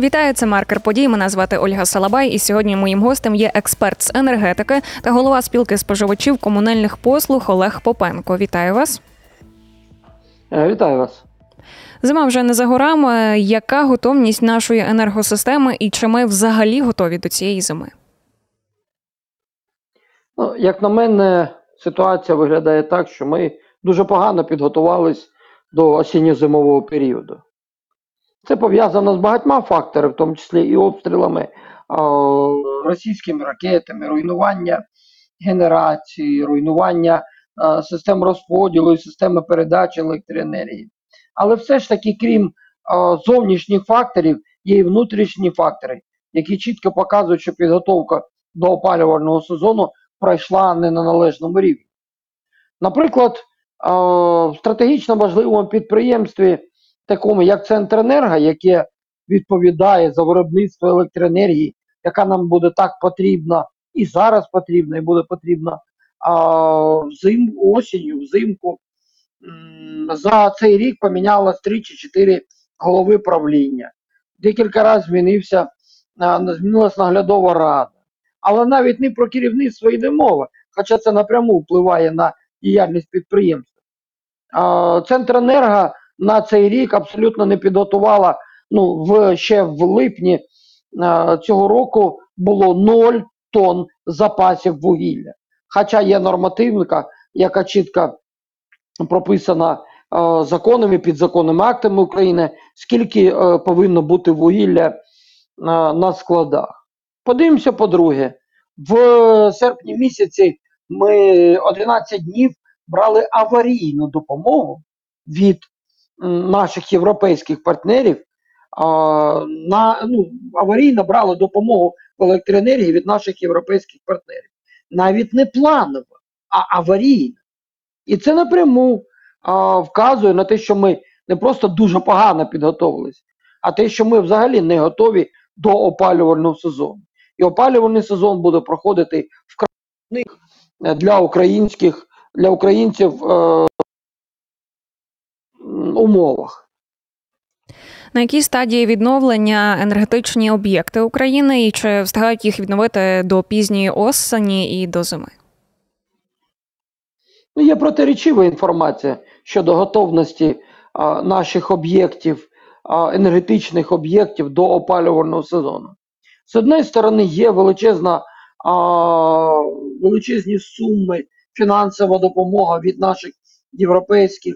Вітаю, це маркер подій. Мене звати Ольга Салабай, і сьогодні моїм гостем є експерт з енергетики та голова спілки споживачів комунальних послуг Олег Попенко. Вітаю вас. Е, Вітаю вас. Зима вже не за горами. Яка готовність нашої енергосистеми і чи ми взагалі готові до цієї зими? Ну, як на мене, ситуація виглядає так, що ми дуже погано підготувались до осінньо-зимового періоду. Це пов'язано з багатьма факторами, в тому числі і обстрілами, російськими ракетами, руйнування генерації, руйнування систем розподілу і системи передачі електроенергії. Але все ж таки, крім зовнішніх факторів, є і внутрішні фактори, які чітко показують, що підготовка до опалювального сезону пройшла не на належному рівні. Наприклад, в стратегічно важливому підприємстві, такому як Центренерго, яке відповідає за виробництво електроенергії, яка нам буде так потрібна і зараз потрібна, і буде потрібна взим, осінню, взимку. За цей рік помінялось 3 чи 4 голови правління. Декілька разів змінився, а, змінилась наглядова рада. Але навіть не про керівництво йде мова, хоча це напряму впливає на діяльність підприємства. А, Центренерго на цей рік абсолютно не підготувала. Ну, в, ще в липні а, цього року було 0 тонн запасів вугілля. Хоча є нормативника, яка чітко прописана е, законами, підзаконними актами України, скільки е, повинно бути вугілля е, на складах. Подивимося, по-друге, в серпні місяці ми 11 днів брали аварійну допомогу від наших європейських партнерів. А, на, ну, аварійно брали допомогу в електроенергії від наших європейських партнерів. Навіть не планово, а аварійно. І це напряму а, вказує на те, що ми не просто дуже погано підготовилися, а те, що ми взагалі не готові до опалювального сезону. І опалювальний сезон буде проходити в для українських для українців е, умовах. На якій стадії відновлення енергетичні об'єкти України і чи встигають їх відновити до пізньої осені і до зими? Ну, Є протирічива інформація щодо готовності а, наших об'єктів, а, енергетичних об'єктів до опалювального сезону. З однієї сторони, є величезна, а, величезні суми фінансова допомога від наших європейських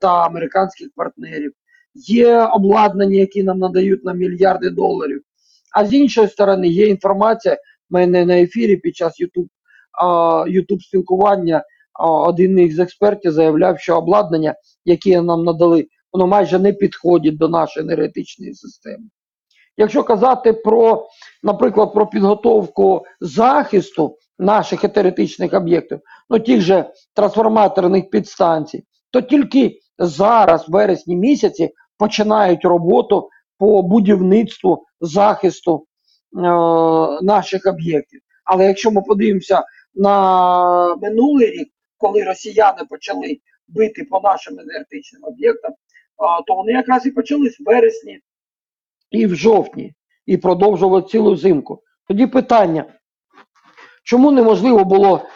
та американських партнерів, є обладнання, які нам надають на мільярди доларів. А з іншої сторони, є інформація в мене на ефірі під час YouTube, YouTube спілкування. один із експертів заявляв, що обладнання, яке нам надали, воно майже не підходить до нашої енергетичної системи. Якщо казати про, наприклад, про підготовку захисту наших енергетичних об'єктів, ну тих же трансформаторних підстанцій, то тільки зараз, в вересні місяці, починають роботу по будівництву захисту е, наших об'єктів. Але якщо ми подивимося на минулий рік, коли росіяни почали бити по нашим енергетичним об'єктам, то вони якраз і почались в вересні і в жовтні, і продовжували цілу зимку. Тоді питання, чому неможливо було е,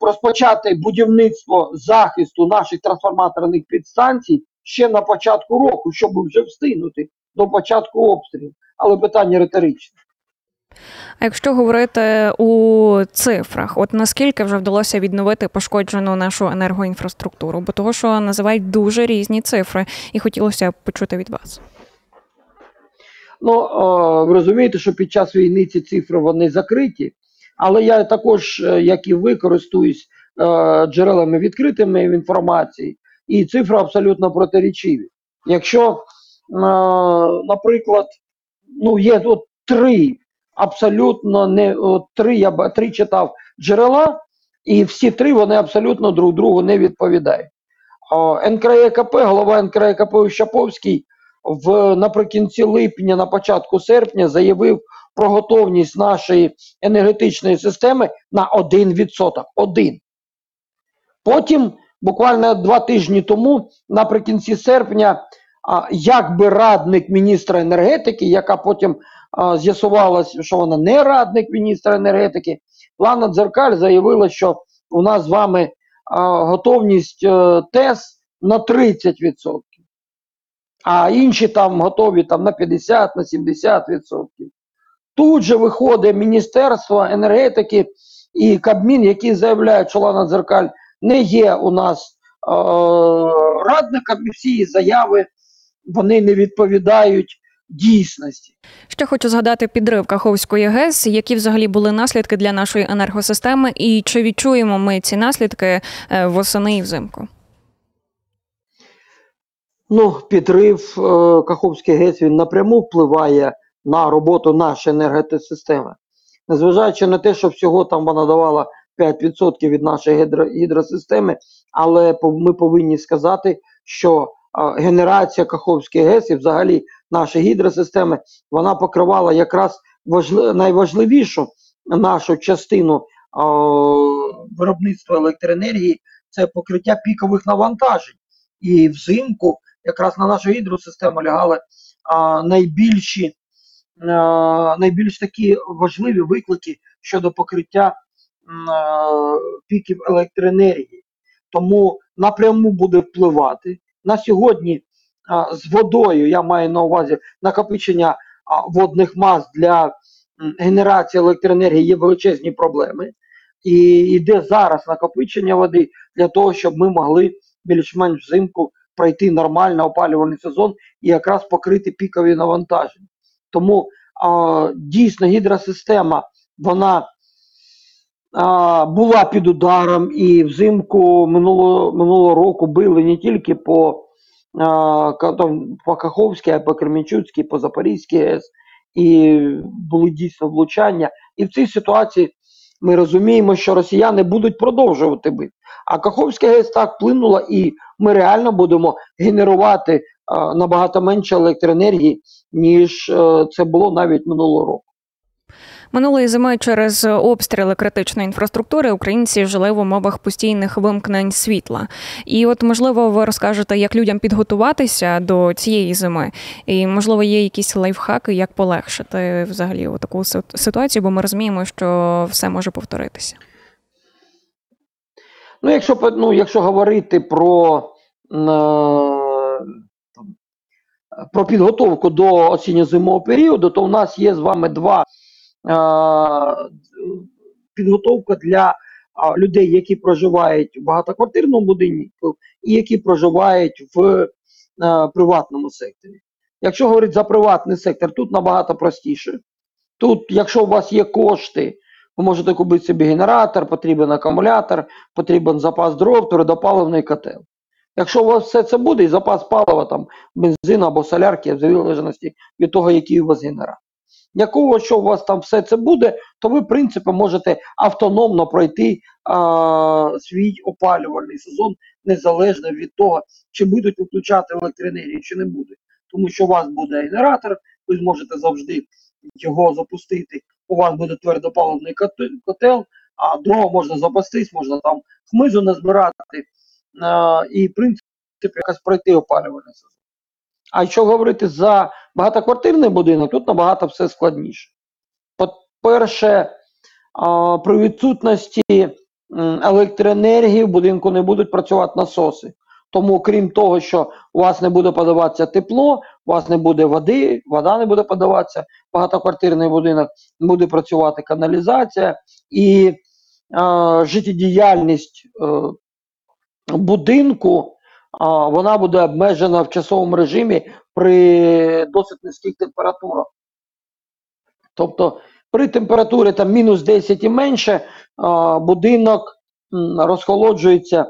розпочати будівництво захисту наших трансформаторних підстанцій ще на початку року, щоб вже встигнути до початку обстрілів? Але питання риторичне. А якщо говорити у цифрах, от наскільки вже вдалося відновити пошкоджену нашу енергоінфраструктуру? Бо того, що називають дуже різні цифри, і хотілося б почути від вас. Ну, ви розумієте, що під час війни ці цифри вони закриті, але я також, е, як і ви, користуюсь е, джерелами відкритими в інформації, і цифри абсолютно протирічиві. Якщо, е, наприклад, ну є от три абсолютно не от, три я три читав джерела, і всі три вони абсолютно друг другу не відповідають. НКРЕКП, голова НКРЕКП Ущаповський в наприкінці липня, на початку серпня, заявив про готовність нашої енергетичної системи на 1%. Один. Потім, буквально два тижні тому, наприкінці серпня, якби радник міністра енергетики, яка потім а, з'ясувалась, що вона не радник міністра енергетики. Лана Дзеркаль заявила, що у нас з вами готовність е, ТЕС на 30%. А інші там готові там, на 50, на 70%. Тут же виходить Міністерство енергетики і Кабмін, які заявляють, що Лана Дзеркаль не є у нас е, радником, і всі її заяви вони не відповідають дійсності. Ще хочу згадати підрив Каховської ГЕС, які взагалі були наслідки для нашої енергосистеми, і чи відчуємо ми ці наслідки е, восени і взимку? Ну, підрив е, Каховський ГЕС він напряму впливає на роботу нашої енергетисистеми. Незважаючи на те, що всього там вона давала 5% від нашої гідро, гідросистеми, але ми повинні сказати, що генерація Каховської ГЕС і взагалі наша гідросистеми, вона покривала якраз важли, найважливішу нашу частину е, виробництва електроенергії це покриття пікових навантажень. І взимку якраз на нашу гідросистему лягали а, найбільші, найбільш такі важливі виклики щодо покриття піків електроенергії. Тому напряму буде впливати. На сьогодні з водою, я маю на увазі накопичення водних мас для генерації електроенергії є величезні проблеми. І йде зараз накопичення води для того, щоб ми могли більш-менш взимку пройти нормально опалювальний сезон і якраз покрити пікові навантаження. Тому а, дійсно гідросистема вона а, була під ударом, і взимку минулого, минулого року били не тільки по, а, там, по Каховській, а по Кременчуцькій, по Запорізькій ГЕС, і були дійсно влучання. І в цій ситуації ми розуміємо, що росіяни будуть продовжувати бити. А Каховська ГЕС так вплинула, і ми реально будемо генерувати набагато менше електроенергії, ніж е, це було навіть минулого року. Минулої зими через обстріли критичної інфраструктури українці жили в умовах постійних вимкнень світла. І от, можливо, ви розкажете, як людям підготуватися до цієї зими, і можливо є якісь лайфхаки, як полегшити взагалі таку ситуацію, бо ми розуміємо, що все може повторитися. Ну, якщо ну, якщо говорити про, е, про підготовку до осінньо-зимового періоду, то у нас є з вами два е, підготовка для людей, які проживають в багатоквартирному будинку і які проживають в е, приватному секторі. Якщо говорити за приватний сектор, тут набагато простіше. Тут, якщо у вас є кошти, ви можете купити собі генератор, потрібен акумулятор, потрібен запас дров, твердопаливний котел. Якщо у вас все це буде, і запас палива, там, бензину або солярки, в залежності від того, який у вас генератор. Якого, що у вас там все це буде, то ви, в принципі, можете автономно пройти а, свій опалювальний сезон, незалежно від того, чи будуть виключати електроенергію, чи не будуть. Тому що у вас буде генератор, ви зможете завжди його запустити. У вас буде твердопаливний коте- котел, а дрова можна запастись, можна там хмизу назбирати і, в принципі, якось пройти опалювальний сезон. А якщо говорити за багатоквартирний будинок, тут набагато все складніше. По-перше, при відсутності електроенергії в будинку не будуть працювати насоси. Тому, крім того, що у вас не буде подаватися тепло, у вас не буде води, вода не буде подаватися, багатоквартирний будинок буде працювати каналізація і е, життєдіяльність будинку вона буде обмежена в часовому режимі при досить низьких температурах. Тобто при температурі там мінус 10 і менше будинок розхолоджується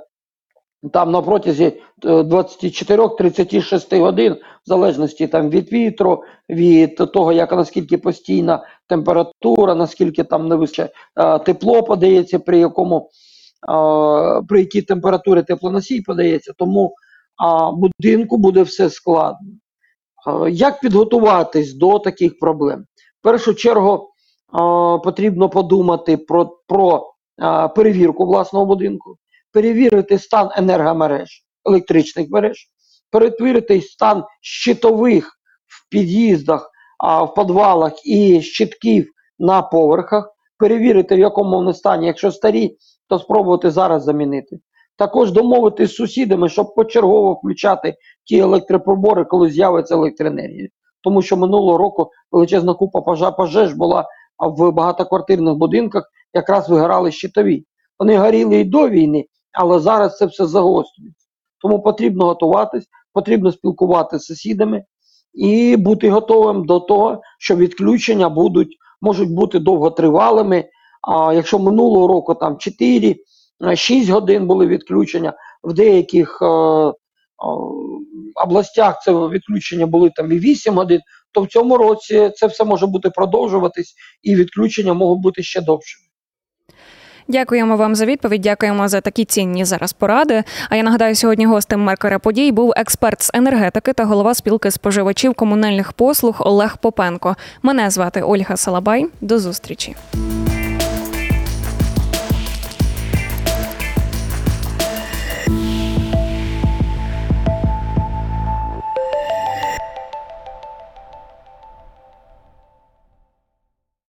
там на протязі е, 24-36 годин, в залежності там від вітру, від того, як наскільки постійна температура, наскільки там не вище е, тепло подається, при якому при якій температурі теплоносій подається, тому будинку буде все складно. Як підготуватись до таких проблем? В першу чергу потрібно подумати про, про перевірку власного будинку, перевірити стан енергомереж, електричних мереж. перетворити стан щитових в під'їздах, в підвалах і щитків на поверхах, перевірити, в якому вони стані. Якщо старі, то спробувати зараз замінити. Також домовитися з сусідами, щоб почергово включати ті електроприбори, коли з'явиться електроенергія. Тому що минулого року величезна купа пожеж була в багатоквартирних будинках, якраз вигорали щитові. Вони горіли і до війни, але зараз це все загострюється. Тому потрібно готуватись, потрібно спілкуватися з сусідами і бути готовим до того, що відключення будуть, можуть бути довготривалими. А якщо минулого року там 4-6 годин були відключення, в деяких е, е, областях це відключення були там і 8 годин, то в цьому році це все може бути продовжуватись, і відключення можуть бути ще довшими. Дякуємо вам за відповідь. Дякуємо за такі цінні зараз поради. А я нагадаю, сьогодні гостем Меркера подій був експерт з енергетики та голова спілки споживачів комунальних послуг Олег Попенко. Мене звати Ольга Салабай. До зустрічі.